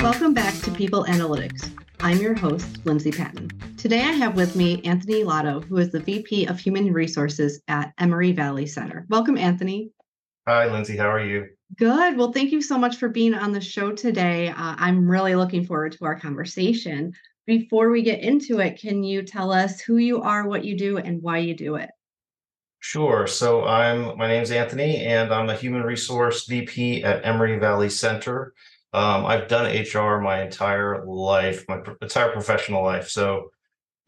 Welcome back to People Analytics. I'm your host, Lindsay Patton. Today I have with me Anthony Lado, who is the VP of Human Resources at Emory Valley Center. Welcome, Anthony. Hi, Lindsay. How are you? Good. Well, thank you so much for being on the show today. Uh, I'm really looking forward to our conversation. Before we get into it, can you tell us who you are, what you do, and why you do it? Sure. So I'm my name's Anthony, and I'm a human resource VP at Emory Valley Center. Um, I've done HR my entire life, my entire professional life. So,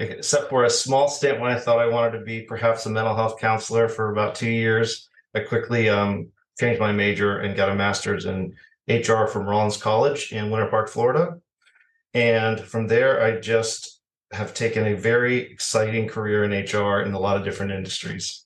except for a small stint when I thought I wanted to be perhaps a mental health counselor for about two years, I quickly um, changed my major and got a master's in HR from Rollins College in Winter Park, Florida. And from there, I just have taken a very exciting career in HR in a lot of different industries.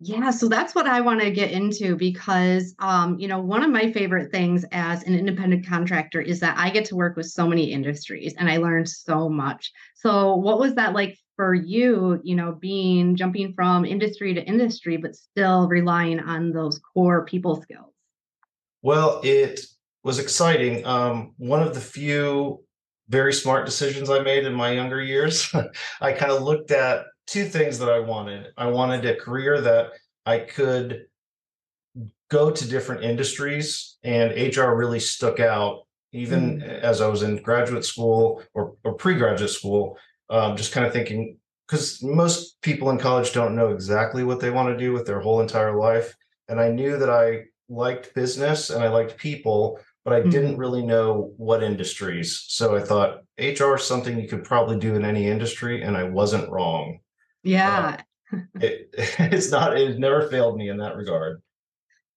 Yeah, so that's what I want to get into because, um, you know, one of my favorite things as an independent contractor is that I get to work with so many industries and I learned so much. So, what was that like for you, you know, being jumping from industry to industry, but still relying on those core people skills? Well, it was exciting. Um, one of the few very smart decisions I made in my younger years. I kind of looked at two things that I wanted. I wanted a career that I could go to different industries, and HR really stuck out, even mm. as I was in graduate school or, or pre graduate school, um, just kind of thinking, because most people in college don't know exactly what they want to do with their whole entire life. And I knew that I liked business and I liked people, but I mm-hmm. didn't really know what industries. So I thought HR is something you could probably do in any industry, and I wasn't wrong. Yeah. Uh, it, it's not, it never failed me in that regard.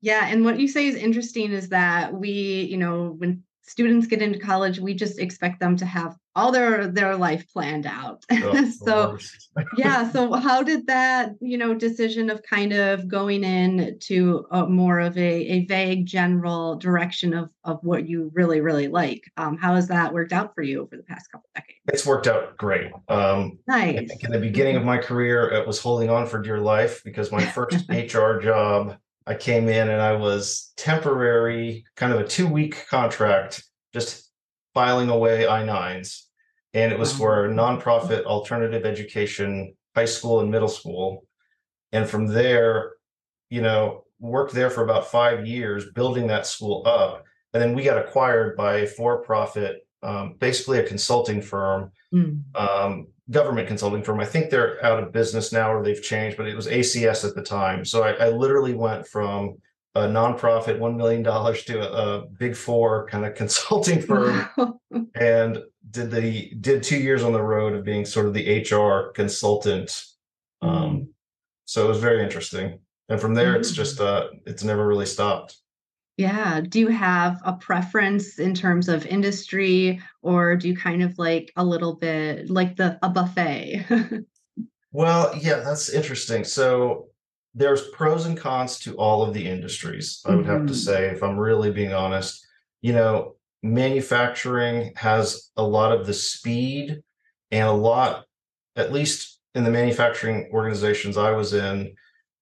Yeah. And what you say is interesting is that we, you know, when students get into college, we just expect them to have all their their life planned out. Oh, so yeah, so how did that, you know, decision of kind of going in to a, more of a, a vague general direction of of what you really really like? Um, how has that worked out for you over the past couple decades? It's worked out great. Um, nice. I think in the beginning of my career, it was holding on for dear life because my first HR job I came in and I was temporary, kind of a two week contract, just filing away I 9s. And it was for a nonprofit alternative education, high school and middle school. And from there, you know, worked there for about five years, building that school up. And then we got acquired by a for profit, um, basically a consulting firm, mm. um, government consulting firm. I think they're out of business now or they've changed, but it was ACS at the time. So I, I literally went from a nonprofit, $1 million to a, a big four kind of consulting firm and did the, did two years on the road of being sort of the HR consultant. Um, mm. so it was very interesting. And from there, mm. it's just, uh, it's never really stopped. Yeah. Do you have a preference in terms of industry or do you kind of like a little bit like the a buffet? well, yeah, that's interesting. So there's pros and cons to all of the industries, I would mm-hmm. have to mm-hmm. say, if I'm really being honest. You know, manufacturing has a lot of the speed and a lot, at least in the manufacturing organizations I was in,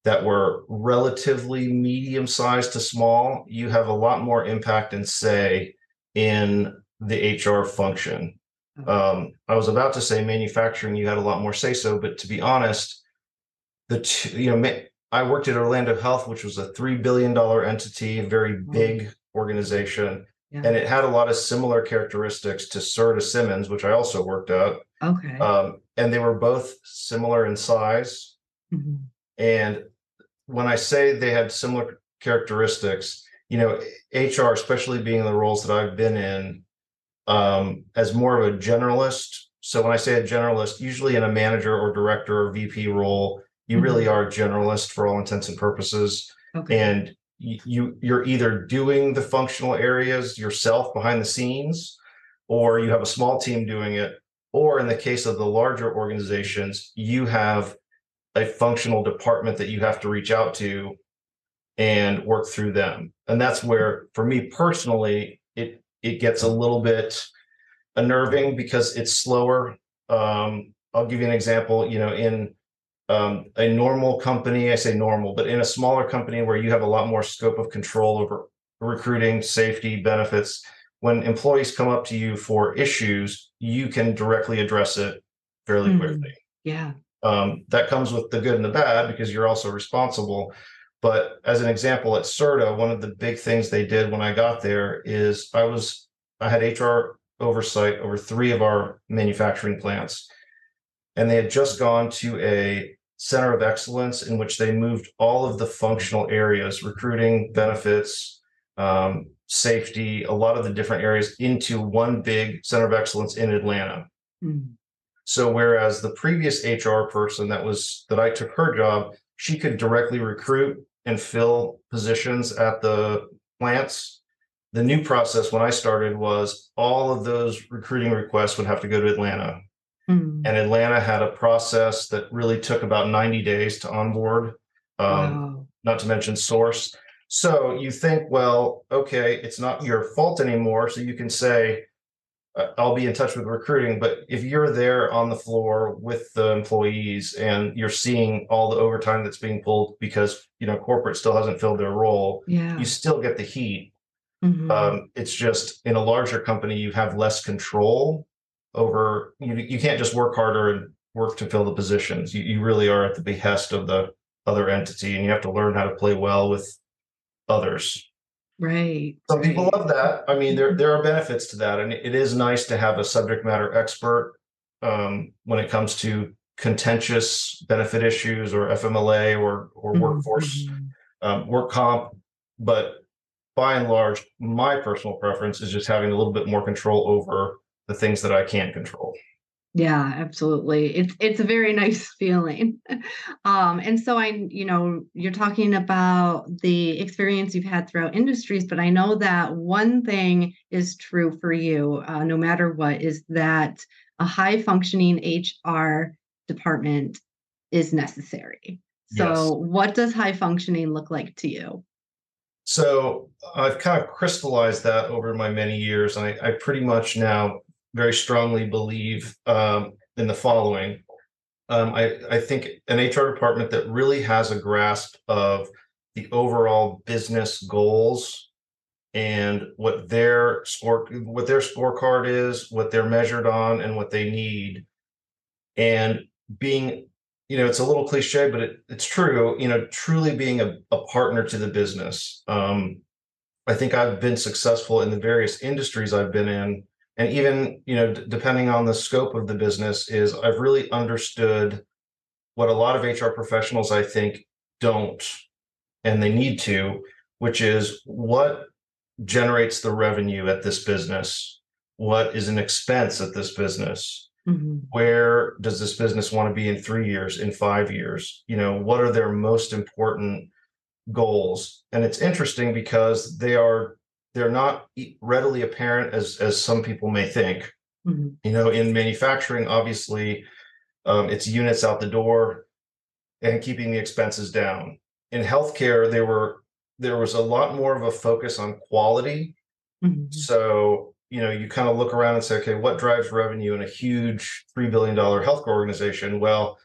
that were relatively medium sized to small, you have a lot more impact and say in the HR function. Mm-hmm. Um, I was about to say manufacturing, you had a lot more say so, but to be honest, the two, you know, I worked at Orlando Health, which was a $3 billion entity, a very big organization. Yeah. And it had a lot of similar characteristics to Serta Simmons, which I also worked at. Okay. Um, and they were both similar in size. Mm-hmm. And when I say they had similar characteristics, you know, HR, especially being the roles that I've been in, um, as more of a generalist. So when I say a generalist, usually in a manager or director or VP role, you mm-hmm. really are a generalist for all intents and purposes. Okay. And you you're either doing the functional areas yourself behind the scenes, or you have a small team doing it, or in the case of the larger organizations, you have a functional department that you have to reach out to and work through them. And that's where, for me personally, it it gets a little bit unnerving because it's slower. Um, I'll give you an example. You know, in um, a normal company, I say normal, but in a smaller company where you have a lot more scope of control over recruiting, safety, benefits, when employees come up to you for issues, you can directly address it fairly mm, quickly. Yeah. Um, that comes with the good and the bad because you're also responsible. But as an example, at Serta, one of the big things they did when I got there is I was I had HR oversight over three of our manufacturing plants, and they had just gone to a center of excellence in which they moved all of the functional areas, recruiting, benefits, um, safety, a lot of the different areas into one big center of excellence in Atlanta. Mm. So whereas the previous HR person that was that I took her job, she could directly recruit and fill positions at the plants. The new process when I started was all of those recruiting requests would have to go to Atlanta. Mm. And Atlanta had a process that really took about 90 days to onboard, um, wow. not to mention source. So you think, well, okay, it's not your fault anymore. So you can say, I'll be in touch with recruiting. But if you're there on the floor with the employees and you're seeing all the overtime that's being pulled because you know corporate still hasn't filled their role, yeah. you still get the heat. Mm-hmm. Um, it's just in a larger company you have less control over. You you can't just work harder and work to fill the positions. You you really are at the behest of the other entity, and you have to learn how to play well with others. Right. Some right. people love that. I mean, there there are benefits to that, and it is nice to have a subject matter expert um, when it comes to contentious benefit issues or FMLA or or mm-hmm. workforce um, work comp. But by and large, my personal preference is just having a little bit more control over the things that I can't control. Yeah, absolutely. It's it's a very nice feeling. um, and so I, you know, you're talking about the experience you've had throughout industries, but I know that one thing is true for you, uh, no matter what, is that a high functioning HR department is necessary. So, yes. what does high functioning look like to you? So, I've kind of crystallized that over my many years, and I, I pretty much now very strongly believe um, in the following. Um, I, I think an HR department that really has a grasp of the overall business goals and what their score what their scorecard is, what they're measured on, and what they need, and being you know it's a little cliche but it, it's true you know truly being a, a partner to the business um, i think i've been successful in the various industries i've been in and even you know d- depending on the scope of the business is i've really understood what a lot of hr professionals i think don't and they need to which is what generates the revenue at this business? What is an expense at this business? Mm-hmm. where does this business want to be in three years in five years? You know what are their most important goals? And it's interesting because they are they're not readily apparent as as some people may think. Mm-hmm. You know, in manufacturing, obviously, um, it's units out the door and keeping the expenses down. In healthcare, there were there was a lot more of a focus on quality. Mm-hmm. So you know, you kind of look around and say, okay, what drives revenue in a huge three billion dollar healthcare organization? Well,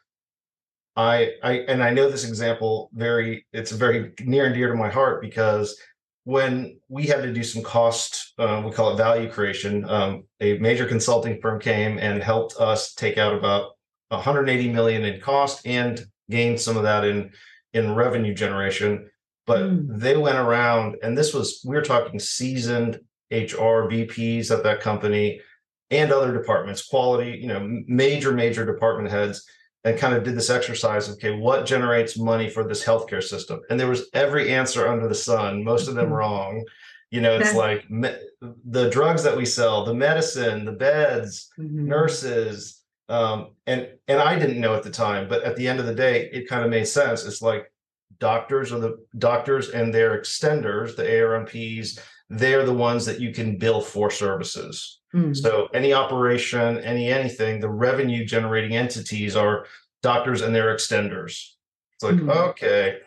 I, I and I know this example very it's very near and dear to my heart because when we had to do some cost, uh, we call it value creation, um, a major consulting firm came and helped us take out about 180 million in cost and gain some of that in in revenue generation. But mm. they went around, and this was we were talking seasoned HR VPs at that company and other departments, quality, you know, major major department heads and kind of did this exercise of, okay, what generates money for this healthcare system? And there was every answer under the sun, most of them mm-hmm. wrong. You know, it's like me- the drugs that we sell, the medicine, the beds, mm-hmm. nurses, um, and and I didn't know at the time, but at the end of the day, it kind of made sense. It's like doctors are the doctors and their extenders, the ARNPs, they're the ones that you can bill for services. Mm. So any operation, any anything, the revenue generating entities are doctors and their extenders. It's like, mm. okay.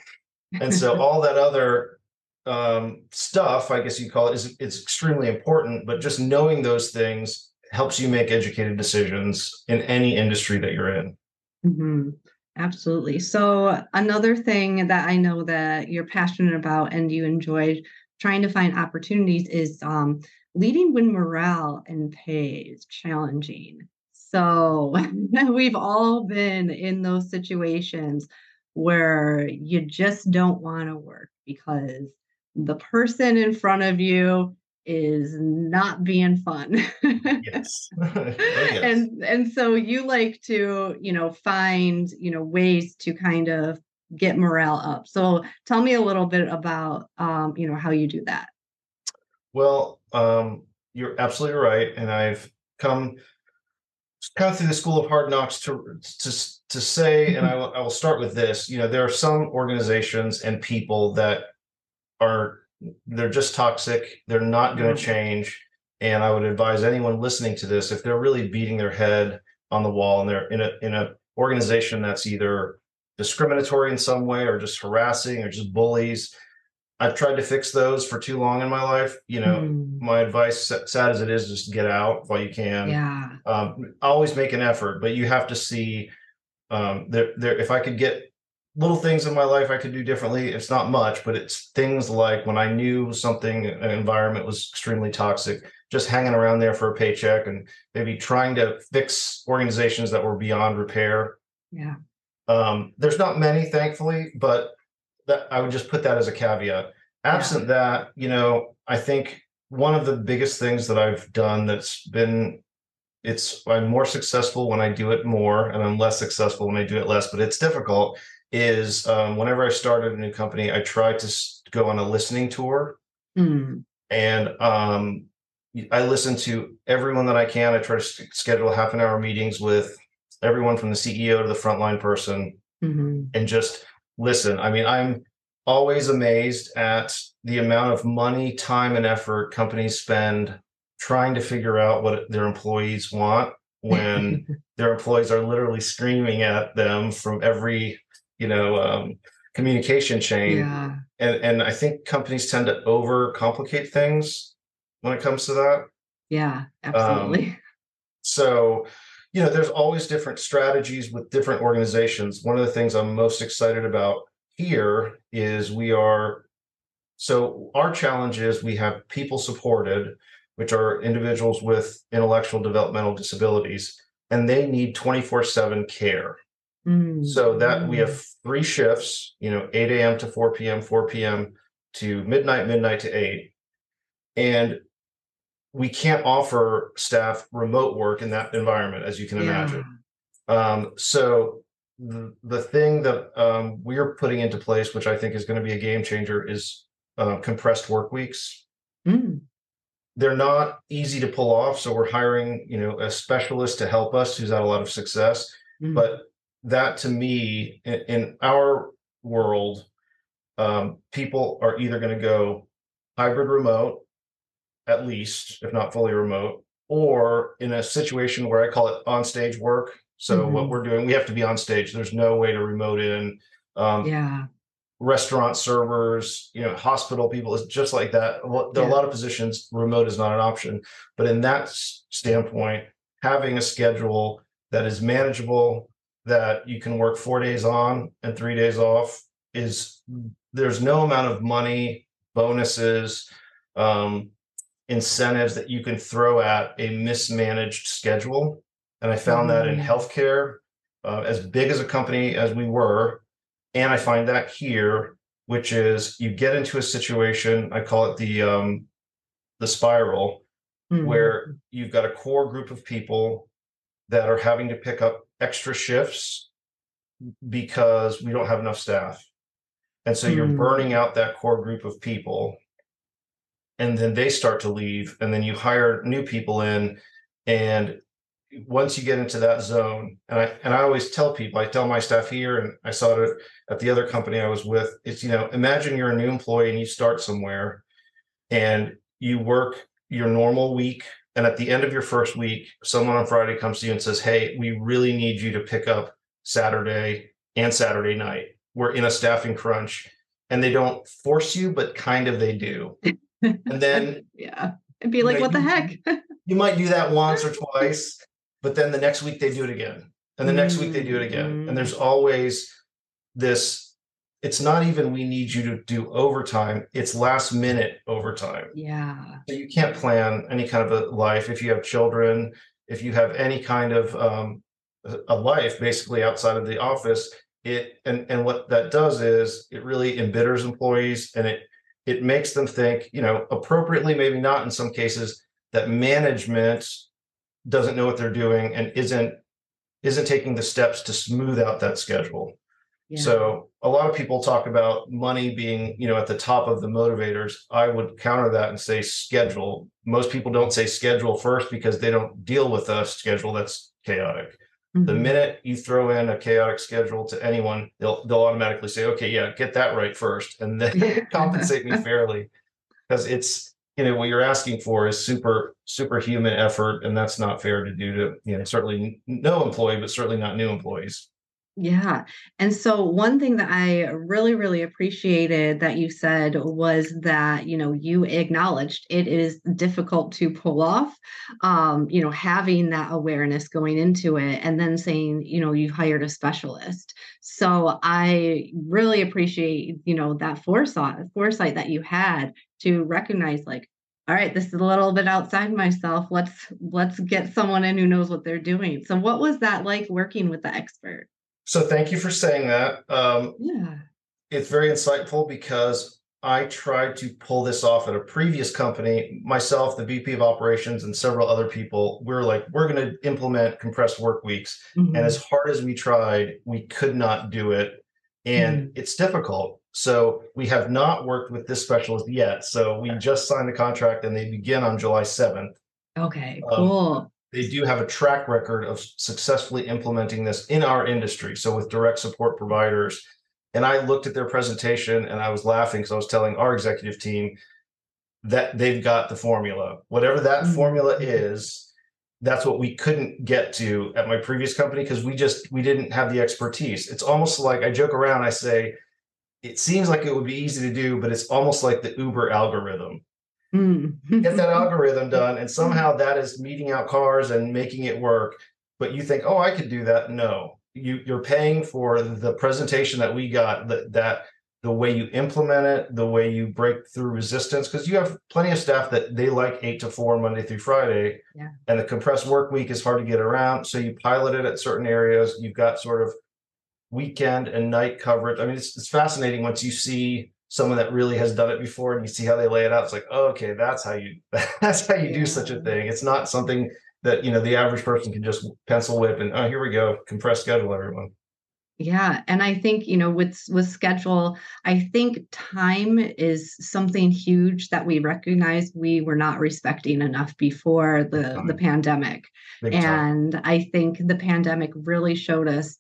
And so all that other um, stuff, I guess you call it, is it's extremely important. But just knowing those things helps you make educated decisions in any industry that you're in. Mm-hmm. Absolutely. So another thing that I know that you're passionate about and you enjoy trying to find opportunities is um, leading when morale and pay is challenging. So we've all been in those situations where you just don't want to work because the person in front of you is not being fun. yes. oh, yes. And and so you like to, you know, find, you know, ways to kind of get morale up. So tell me a little bit about um, you know, how you do that. Well, um, you're absolutely right. And I've come kind of through the school of hard knocks to to to say, and I will, I will start with this. You know, there are some organizations and people that are they're just toxic. They're not going to mm-hmm. change. And I would advise anyone listening to this if they're really beating their head on the wall and they're in a in a organization that's either discriminatory in some way or just harassing or just bullies. I've tried to fix those for too long in my life. You know, mm. my advice, sad as it is, just get out while you can. Yeah. Um, always make an effort, but you have to see um, there. There, if I could get little things in my life I could do differently. It's not much, but it's things like when I knew something, an environment was extremely toxic, just hanging around there for a paycheck and maybe trying to fix organizations that were beyond repair. Yeah. Um, there's not many, thankfully, but that I would just put that as a caveat. Absent yeah. that, you know, I think one of the biggest things that I've done that's been it's I'm more successful when I do it more and I'm less successful when I do it less, but it's difficult is um, whenever I started a new company, I tried to go on a listening tour. Mm. And um, I listen to everyone that I can. I try to schedule half an hour meetings with everyone from the CEO to the frontline person mm-hmm. and just listen. I mean, I'm always amazed at the amount of money, time, and effort companies spend trying to figure out what their employees want when their employees are literally screaming at them from every you know um, communication chain yeah. and and i think companies tend to overcomplicate things when it comes to that yeah absolutely um, so you know there's always different strategies with different organizations one of the things i'm most excited about here is we are so our challenge is we have people supported which are individuals with intellectual developmental disabilities and they need 24/7 care Mm-hmm. So that we have three shifts, you know, 8 a.m. to 4 p.m., 4 p.m. to midnight, midnight to 8. And we can't offer staff remote work in that environment, as you can yeah. imagine. Um, so the, the thing that um, we're putting into place, which I think is going to be a game changer, is uh, compressed work weeks. Mm. They're not easy to pull off, so we're hiring, you know, a specialist to help us who's had a lot of success. Mm. But that to me in, in our world um, people are either going to go hybrid remote at least if not fully remote or in a situation where i call it on stage work. So mm-hmm. what we're doing we have to be on stage. There's no way to remote in. Um, yeah. restaurant servers you know hospital people it's just like that. Well there are yeah. a lot of positions remote is not an option. But in that standpoint having a schedule that is manageable that you can work four days on and three days off is there's no amount of money bonuses um, incentives that you can throw at a mismanaged schedule and i found mm-hmm. that in mm. healthcare uh, as big as a company as we were and i find that here which is you get into a situation i call it the um, the spiral mm-hmm. where you've got a core group of people that are having to pick up extra shifts because we don't have enough staff. And so you're mm. burning out that core group of people. And then they start to leave. And then you hire new people in. And once you get into that zone, and I and I always tell people, I tell my staff here, and I saw it at the other company I was with, it's you know, imagine you're a new employee and you start somewhere and you work your normal week and at the end of your first week, someone on Friday comes to you and says, Hey, we really need you to pick up Saturday and Saturday night. We're in a staffing crunch. And they don't force you, but kind of they do. And then, yeah, and be like, you know, what the heck? you might do that once or twice, but then the next week they do it again. and the next week they do it again. And there's Mm. always this it's not even we need you to do overtime, it's last minute overtime. Yeah. So you can't plan any kind of a life if you have children, if you have any kind of um, a a life basically outside of the office. It and and what that does is it really embitters employees and it it makes them think, you know, appropriately, maybe not in some cases, that management doesn't know what they're doing and isn't isn't taking the steps to smooth out that schedule. Yeah. So a lot of people talk about money being, you know, at the top of the motivators. I would counter that and say schedule. Most people don't say schedule first because they don't deal with a schedule that's chaotic. The Mhm. minute you throw in a chaotic schedule to anyone, they'll they'll automatically say, okay, yeah, get that right first, and then compensate me fairly. Because it's you know what you're asking for is super superhuman effort, and that's not fair to do to you know certainly no employee, but certainly not new employees. Yeah. And so one thing that I really, really appreciated that you said was that, you know, you acknowledged it is difficult to pull off, um, you know, having that awareness going into it and then saying, you know, you've hired a specialist. So I really appreciate, you know, that foresight, foresight that you had to recognize like, all right, this is a little bit outside myself. Let's let's get someone in who knows what they're doing. So what was that like working with the expert? So thank you for saying that. Um, Yeah. it's very insightful because I tried to pull this off at a previous company. Myself, the VP of operations, and several other people, we are like, we're going to implement compressed work weeks. Mhm. And as hard as we tried, we could not do it. And it's difficult. So we have not worked with this specialist yet. So we just signed the contract and they begin on July 7th. Okay, Um, cool. They do have a track record of successfully implementing this in our industry. So with direct support providers. And I looked at their presentation and I was laughing because I was telling our executive team that they've got the formula. Whatever that Mm. formula is, that's what we couldn't get to at my previous company because we just we didn't have the expertise. It's almost like I joke around, I say, it seems like it would be easy to do, but it's almost like the Uber algorithm Mm. get that algorithm done and somehow that is meting out cars and making it work but you think oh i could do that no you you're paying for the presentation that we got that that the way you implement it the way you break through resistance because you have plenty of staff that they like eight to four monday through friday Yeah. and the compressed work week is hard to get around so you pilot it at certain areas you've got sort of weekend and night coverage i mean it's, it's fascinating once you see someone that really has done it before and you see how they lay it out it's like oh, okay that's how you that's how you do such a thing it's not something that you know the average person can just pencil whip and oh here we go compressed schedule everyone Yeah, and I think, you know, with with schedule, I think time is something huge that we recognize we were not respecting enough before the the pandemic. Big time. And I think the pandemic really showed us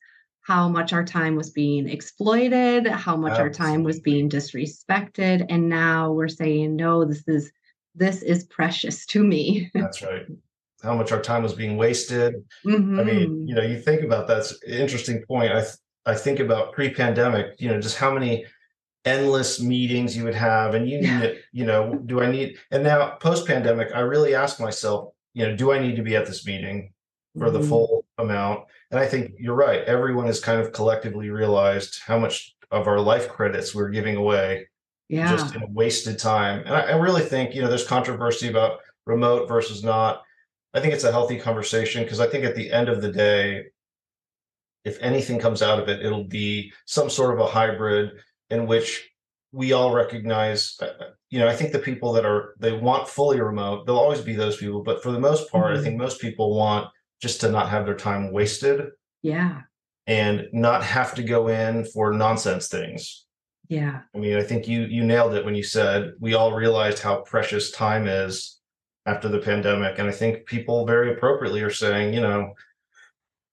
how much our time was being exploited, how much our time was being disrespected, and now we're saying, no, this is this is precious to me. that's right how much our time was being wasted I Mhm. mean, you know, you think about that's an interesting point. I th- I think about pre-pandemic, you know, just how many endless meetings you would have, and you need it, you know, do I need? And now post-pandemic, I really ask myself, you know, do I need to be at this meeting for the Mhm. full amount? And I think you're right. Everyone has kind of collectively realized how much of our life credits we're giving away yeah. just in wasted time. And I, I really think, you know, there's controversy about remote versus not. I think it's a healthy conversation because I think at the end of the day, if anything comes out of it, it'll be some sort of a hybrid in which we all recognize. uh, uh, You know, I think the people that are they want fully remote, there'll always be those people, but for the most part, I Mhm. think most people want just to not have their time wasted Yeah. and not have to go in for nonsense things. Yeah. I mean, I think you you nailed it when you said we all realized how precious time is after the pandemic, and I think people very appropriately are saying, you know,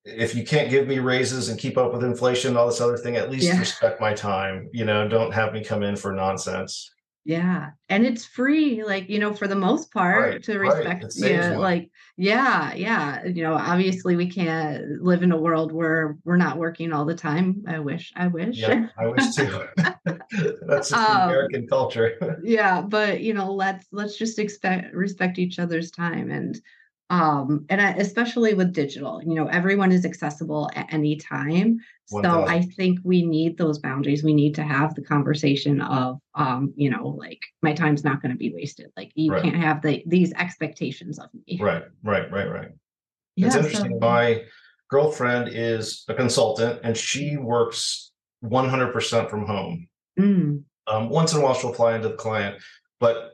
if you can't give me raises and keep up with inflation, and all this other thing, at least Yeah. respect my time. You know, don't have me come in for nonsense. Yeah, and it's free, like, you know, for the most part Right, to respect saves yeah, like yeah, yeah, you know, obviously we can't live in a world where we're not working all the time. I wish, I wish. Yeah, I wish too. That's just Um, American culture. Yeah, but you know, let's let's just expect respect each other's time and um and I, especially with digital you know everyone is accessible at any time so i think we need those boundaries. We need to have the conversation of um you know like my time's not going to be wasted. Like you right. can't have the these expectations of me. Right right right right. Yeah, it's interesting. so, my girlfriend is a consultant and she works 100% from home. Mm. um, once in a while she'll fly into the client but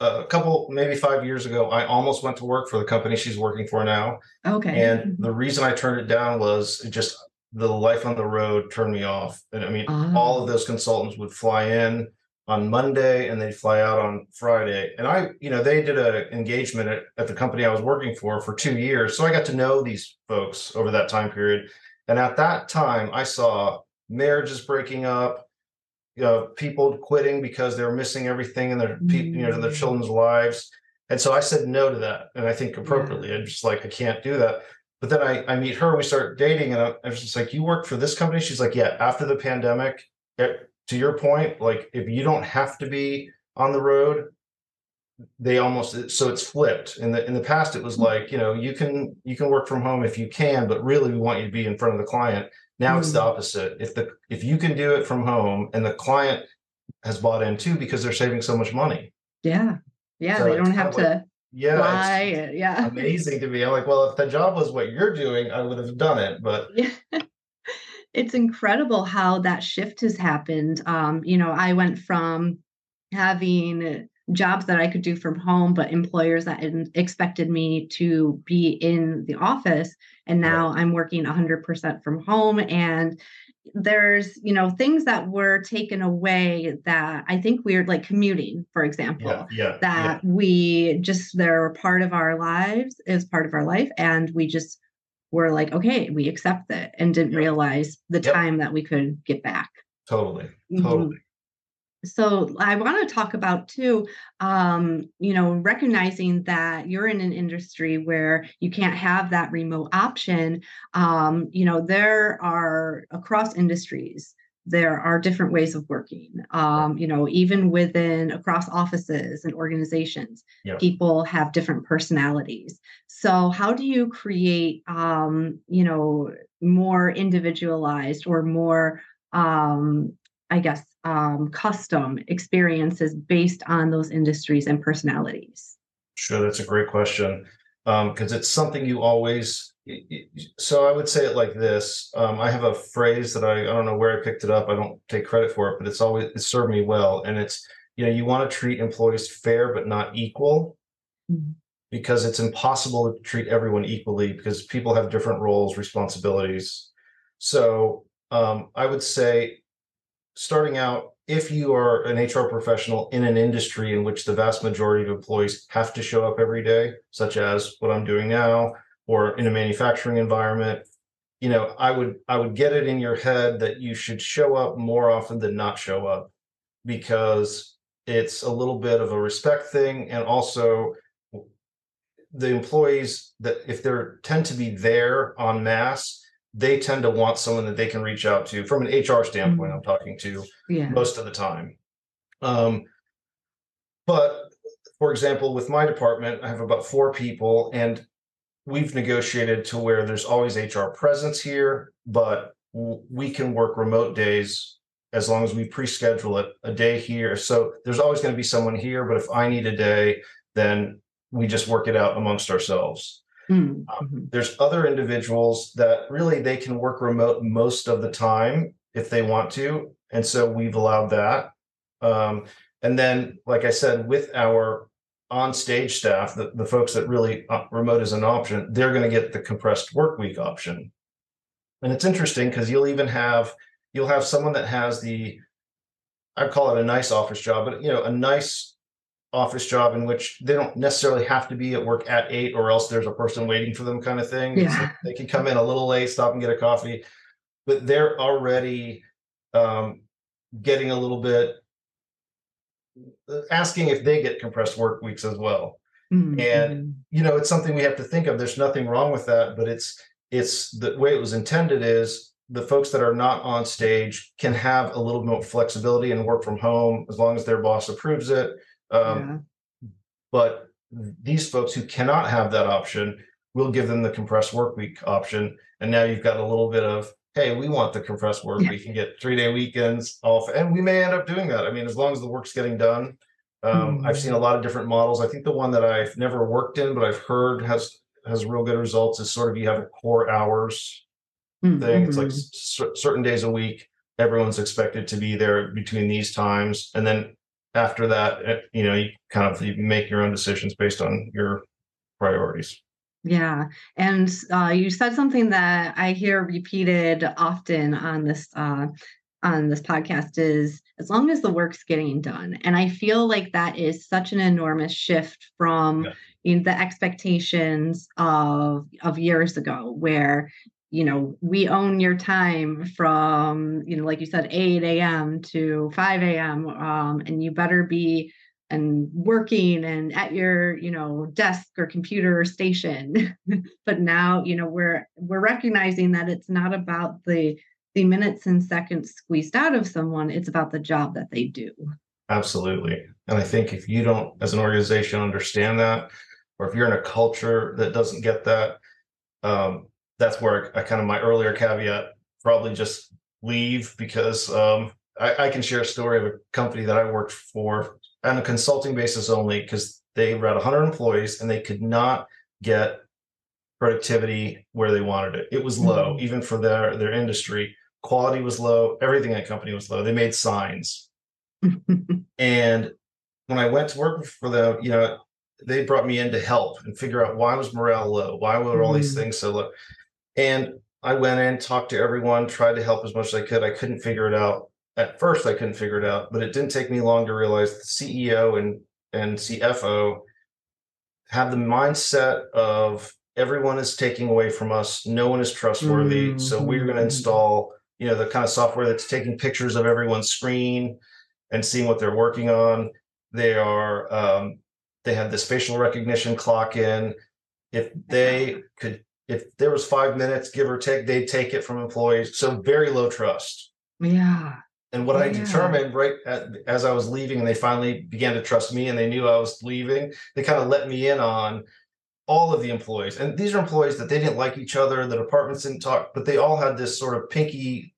a couple maybe five years ago i almost went to work for the company she's working for now. Okay. And mm-hmm. the reason i turned it down was just the life on the road turned me off. And i mean oh. all of those consultants would fly in on monday and they'd fly out on friday. And i you know they did an engagement at, at the company i was working for for two years. So i got to know these folks over that time period. And at that time i saw marriages breaking up you know, people quitting because they were missing everything in their you know their mm. children's lives. And so I said no to that, and I think appropriately. Yeah. I'm just like I can't do that. But then I I meet her, and we start dating, and I, I was just like, "You work for this company?" She's like, "Yeah." After the pandemic, it, eh, to your point, like if you don't have to be on the road, they almost so it's flipped. In the in the past, it was mm. like you know you can you can work from home if you can, but really we want you to be in front of the client. Now mm. it's the mm. opposite. If the if you can do it from home and the client has bought in too because they're saving so much money. Yeah. Yeah. So they don't have to yeah, fly. Yeah. Amazing to me. I'm like, well, if the job was what you're doing, I would have done it. But yeah. it's incredible how that shift has happened. Um, you know, I went from having jobs that I could do from home, but employers that expected me to be in the office. And now I'm working 100% from home. And there's, you know, things that were taken away that I think we're like commuting, for example, yeah, yeah, that yeah. we just, they're part of our lives, is part of our life. And we just were like, okay, we accept it and didn't realize the yep. time that we could get back. Totally. Mm-hmm. Totally. Mm-hmm so i want to talk about too um, you know recognizing that you're in an industry where you can't have that remote option um, you know there are across industries there are different ways of working um, you know even within across offices and organizations yep. people have different personalities so how do you create um, you know more individualized or more um, i guess um, custom experiences based on those industries and personalities? Sure, that's a great question because um, it's something you always. So I would say it like this. Um, I have a phrase that I I don't know where I picked it up. I don't take credit for it, but it's always it served me well. And it's you know you want to treat employees fair but not equal. Mm-hmm. Because it's impossible to treat everyone equally because people have different roles, responsibilities. So um, I would say starting out, if you are an HR professional in an industry in which the vast majority of employees have to show up every day, such as what I'm doing now, or in a manufacturing environment, you know, I would I would get it in your head that you should show up more often than not show up because it's a little bit of a respect thing and also the employees that if they're tend to be there en masse they tend to want someone that they can reach out to from an HR standpoint. Mm-hmm. I'm talking to yeah. most of the time. Um, but for example, with my department, I have about four people, and we've negotiated to where there's always HR presence here, but we can work remote days as long as we pre-schedule it a day here. So there's always going to be someone here, but if I need a day, then we just work it out amongst ourselves. Mm-hmm. Um, there's other individuals that really they can work remote most of the time if they want to, and so we've allowed that. Um, and then, like I said, with our on stage staff, the, the folks that really uh, remote is an option, they're going to get the compressed work week option. And it's interesting because you'll even have you'll have someone that has the I call it a nice office job, but you know, a nice office job in which they don't necessarily have to be at work at eight or else there's a person waiting for them kind of thing. Yeah. they can come in a little late, stop and get a coffee, but they're already um, getting a little bit uh, asking if they get compressed work weeks as well. Mm-hmm. And you know, it's something we have to think of. There's nothing wrong with that, but it's it's the way it was intended is the folks that are not on stage can have a little more flexibility and work from home as long as their boss approves it um, yeah. But these folks who cannot have that option, we'll give them the compressed work week option. And now you've got a little bit of, hey, we want the compressed work. We can get three day weekends off. And we may end up doing that. I mean, as long as the work's getting done. Um, mm-hmm. I've seen a lot of different models. I think the one that I've never worked in, but I've heard has has real good results is sort of you have a core hours mm-hmm. thing. It's like c- certain days a week, everyone's expected to be there between these times. And then after that, eh, you know, you kind of you make your own decisions based on your priorities. Yeah. And uh, you said something that I hear repeated often on this uh, on this podcast is as long as the work's getting done. And I feel like that is such an enormous shift from yeah. you know, the expectations of of years ago where you know, we own your time from, you know, like you said, 8 a.m. to 5 a.m. Um, and you better be and working and at your you know desk or computer or station but now you know we're we're recognizing that it's not about the the minutes and seconds squeezed out of someone it's about the job that they do absolutely and i think if you don't as an organization understand that or if you're in a culture that doesn't get that um, that's where I, kind of my earlier caveat probably just leave because um, I, I, can share a story of a company that I worked for on a consulting basis only because they were at 100 employees and they could not get productivity where they wanted it. It was low, mm-hmm. even for their their industry. Quality was low. Everything in that company was low. They made signs, and when I went to work for them, you know, they brought me in to help and figure out why was morale low, why were all these mm-hmm. things so low, and I went in, talked to everyone, tried to help as much as I could. I couldn't figure it out at first I couldn't figure it out, but it didn't take me long to realize the CEO and and CFO have the mindset of everyone is taking away from us, no one is trustworthy, mm-hmm. so we're going to install you know the kind of software that's taking pictures of everyone's screen and seeing what they're working on. They are um, they have this facial recognition clock in. If they could, if there was five minutes, give or take, they'd take it from employees. So very low trust. Yeah. And what yeah. I determined right at, as I was leaving, and they finally began to trust me and they knew I was leaving, they kind of let me in on all of the employees. And these are employees that they didn't like each other, the departments didn't talk, but they all had this sort of pinky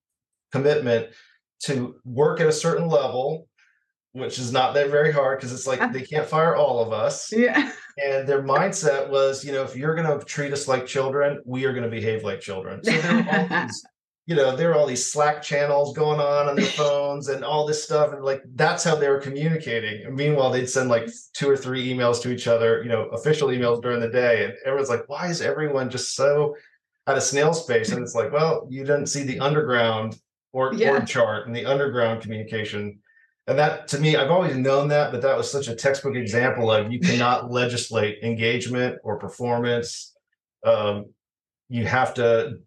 commitment to work at a certain level, which is not that very hard because it's like they can't fire all of us. Yeah. And their mindset was, you know, if you're going to treat us like children, we are going to behave like children. So there were all these you know, there were all these Slack channels going on on their phones and all this stuff. And like, that's how they were communicating. And meanwhile, they'd send like two or three emails to each other, you know, official emails during the day. And everyone's like, why is everyone just so out of snail space? And it's like, well, you didn't see the underground or yeah. org chart and the underground communication. And that to me, I've always known that, but that was such a textbook example of you cannot legislate engagement or performance. Um, you have to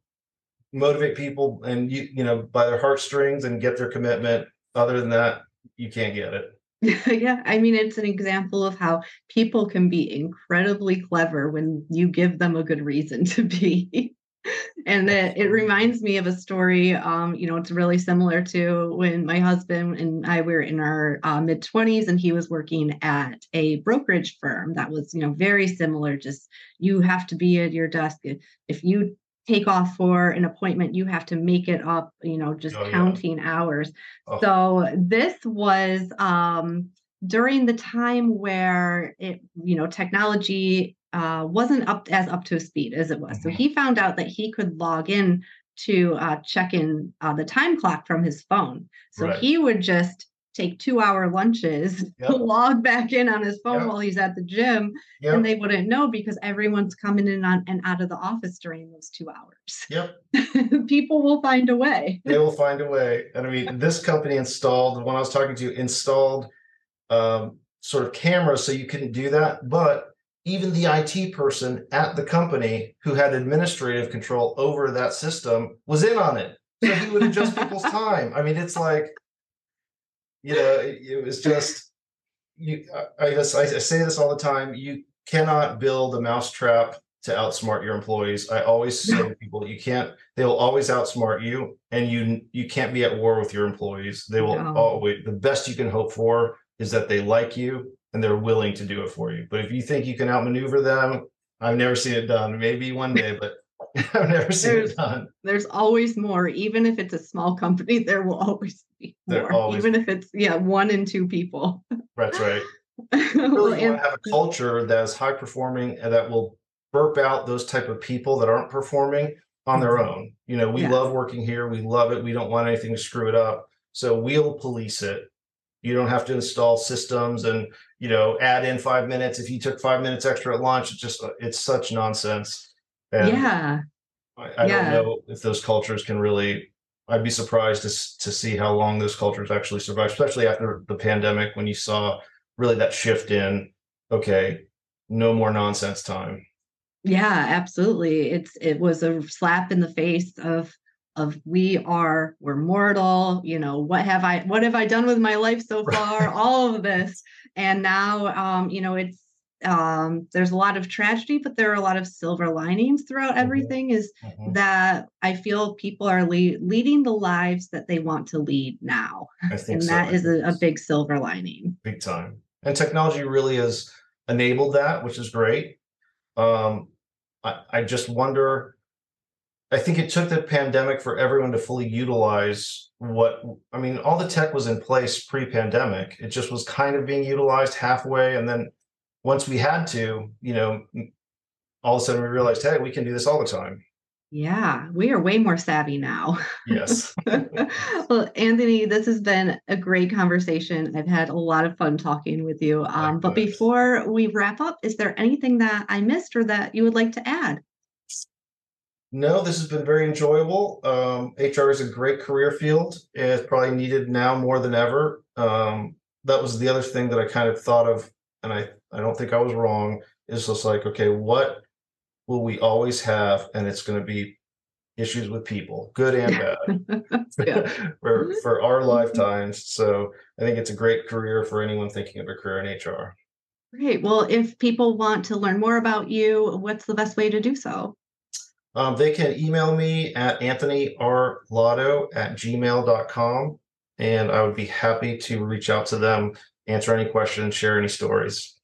motivate people and you you know by their heartstrings and get their commitment. Other than that you can't get it. Yeah i mean it's an example of how people can be incredibly clever when you give them a good reason to be and it, it reminds me of a story um you know it's really similar to when my husband and i were in our uh, mid 20s and he was working at a brokerage firm that was you know very similar just you have to be at your desk if you take off for an appointment you have to make it up you know just oh, counting yeah. hours oh. so this was um during the time where it you know technology uh wasn't up as up to speed as it was mm-hmm. so he found out that he could log in to uh, check in uh, the time clock from his phone so right. he would just take two hour lunches, yep. log back in on his phone yep. while he's at the gym, yep. and they wouldn't know because everyone's coming in on, and out of the office during those two hours. Yep. People will find a way. they will find a way. And I mean, this company installed, the one I was talking to, you installed um, sort of cameras so you couldn't do that. But even the IT person at the company who had administrative control over that system was in on it. So he would adjust people's time. I mean, it's like, you know, it, it was just you. I, guess I, I say this all the time. You cannot build a mousetrap to outsmart your employees. I always say to people, you can't. They will always outsmart you, and you you can't be at war with your employees. They will no. always. The best you can hope for is that they like you and they're willing to do it for you. But if you think you can outmaneuver them, I've never seen it done. Maybe one day, but I've never seen There's- it done. There's always more, even if it's a small company, there will always be more, always- even if it's, yeah, one and two people. That's right. Well, really want to have a culture that is high performing and that will burp out those type of people that aren't performing on their mm-hmm. own. You know, we Yeah. love working here. We love it. We don't want anything to screw it up. So we'll police it. You don't have to install systems and you know add in five minutes. If you took five minutes extra at lunch, it's just it's such nonsense. And Yeah, I, I yeah. don't know if those cultures can really. I'd be surprised to to see how long those cultures actually survive, especially after the pandemic when you saw really that shift in okay, no more nonsense time. yeah, absolutely. It's, it was a slap in the face of, of we are, we're mortal, you know, what have I, what have I done with my life so far? All of this. And now, um, you know, it's, um, there's a lot of tragedy, but there are a lot of silver linings throughout Mhm. everything is that I feel people are le- leading the lives that they want to lead now. I think And so. that is a, a big silver lining. big time. And technology really has enabled that, which is great. Um, I, I just wonder. I think it took the pandemic for everyone to fully utilize what I mean. All the tech was in place pre-pandemic. It just was kind of being utilized halfway, and then once we had to, you know, all of a sudden we realized, hey, we can do this all the time. Yeah, we are way more savvy now. Yes. well, Anthony, this has been a great conversation. I've had a lot of fun talking with you. Um, but before we wrap up, is there anything that I missed or that you would like to add? No, this has been very enjoyable. Um, HR is a great career field. It's probably needed now more than ever. Um, that was the other thing that I kind of thought of, and I, I don't think I was wrong. Is just like, okay, what will we always have? And it's going to be issues with people, good and bad, Yeah. for for our lifetimes. So I think it's a great career for anyone thinking of a career in HR. Great. Well, if people want to learn more about you, what's the best way to do so? Um, they can email me at anthonyrlado at gmail.com and I would be happy to reach out to them, answer any questions, share any stories.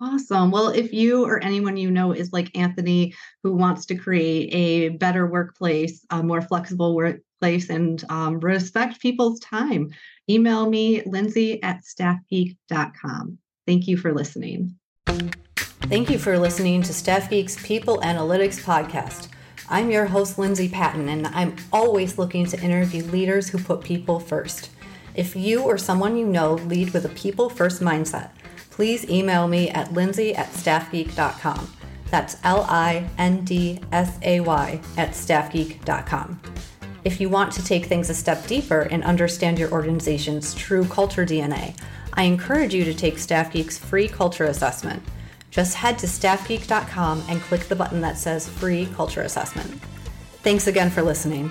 Awesome. Well, if you or anyone you know is like Anthony, who wants to create a better workplace, a more flexible workplace, and um, respect people's time, email me, Lindsay at staffgeek.com. Thank you for listening. Thank you for listening to Staff Geek's People Analytics Podcast. I'm your host, Lindsay Patton, and I'm always looking to interview leaders who put people first. If you or someone you know lead with a people first mindset, please email me at lindsay at staffgeek.com. That's L I N D S A Y at staffgeek.com. If you want to take things a step deeper and understand your organization's true culture DNA, I encourage you to take Staff Geek's free culture assessment. Just head to staffgeek.com and click the button that says free culture assessment. Thanks again for listening.